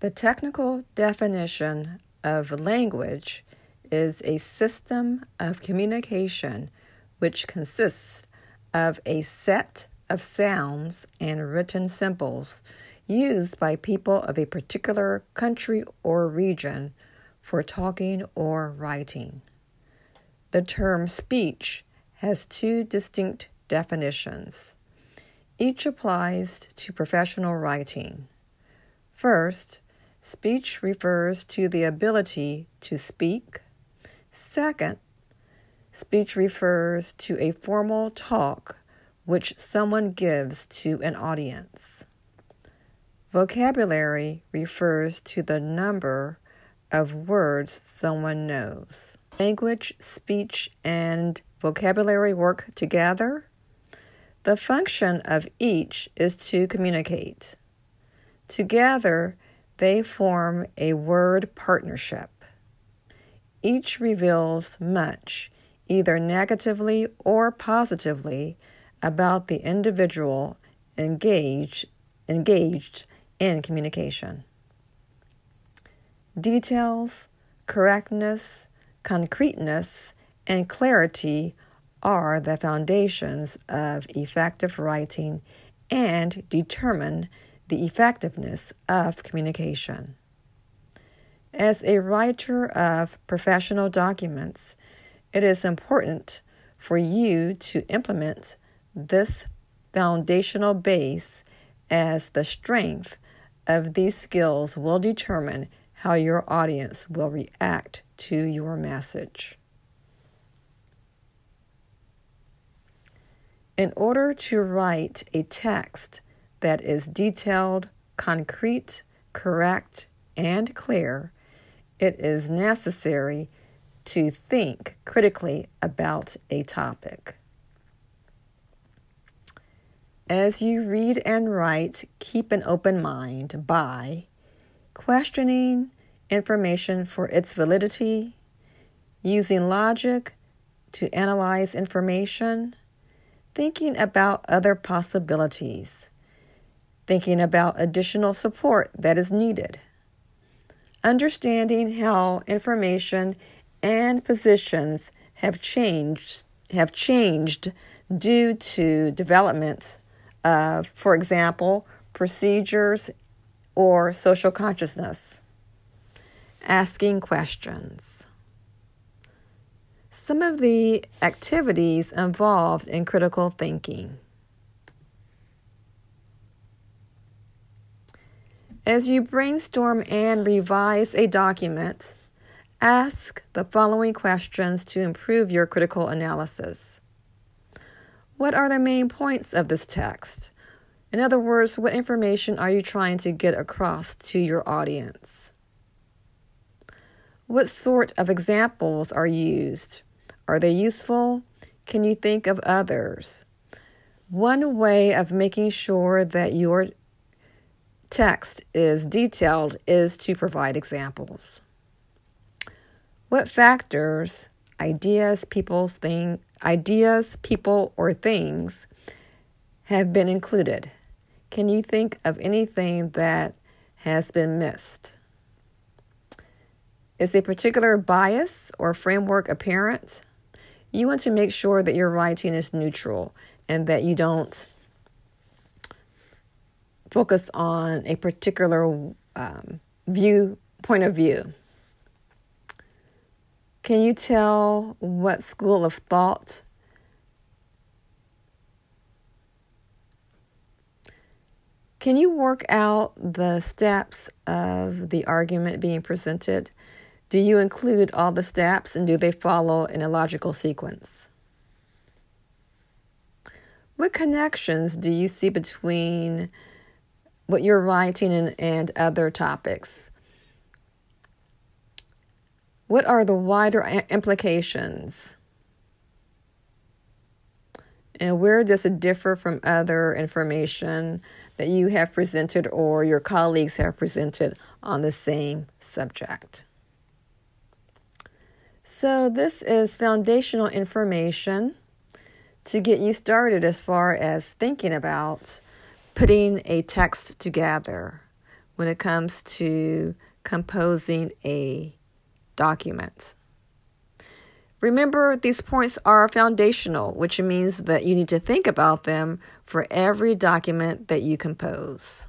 The technical definition of language is a system of communication which consists of a set of sounds and written symbols used by people of a particular country or region for talking or writing. The term speech has two distinct definitions. Each applies to professional writing. First, speech refers to the ability to speak. Second, speech refers to a formal talk which someone gives to an audience. Vocabulary refers to the number of words someone knows. Language, speech, and vocabulary work together. The function of each is to communicate. Together, they form a word partnership. Each reveals much, either negatively or positively, about the individual engaged, engaged in communication. Details, correctness, concreteness, and clarity are the foundations of effective writing and determine the effectiveness of communication. As a writer of professional documents, it is important for you to implement this foundational base as the strength of these skills will determine how your audience will react to your message. In order to write a text that is detailed, concrete, correct, and clear, it is necessary to think critically about a topic. As you read and write, keep an open mind by questioning information for its validity, using logic to analyze information, thinking about other possibilities, thinking about additional support that is needed, understanding how information and positions have changed have changed due to development of, for example, procedures or social consciousness. Asking questions. Some of the activities involved in critical thinking. As you brainstorm and revise a document, ask the following questions to improve your critical analysis. What are the main points of this text? In other words, what information are you trying to get across to your audience? What sort of examples are used? Are they useful? Can you think of others? One way of making sure that your text is detailed is to provide examples. What factors, ideas, people's thing, ideas, people or things have been included? Can you think of anything that has been missed? Is a particular bias or framework apparent? You want to make sure that your writing is neutral and that you don't focus on a particular um, view point of view. Can you tell what school of thought Can you work out the steps of the argument being presented? Do you include all the steps and do they follow in a logical sequence? What connections do you see between what you're writing and, and other topics? What are the wider implications? And where does it differ from other information that you have presented or your colleagues have presented on the same subject? So, this is foundational information to get you started as far as thinking about putting a text together when it comes to composing a document. Remember, these points are foundational, which means that you need to think about them for every document that you compose.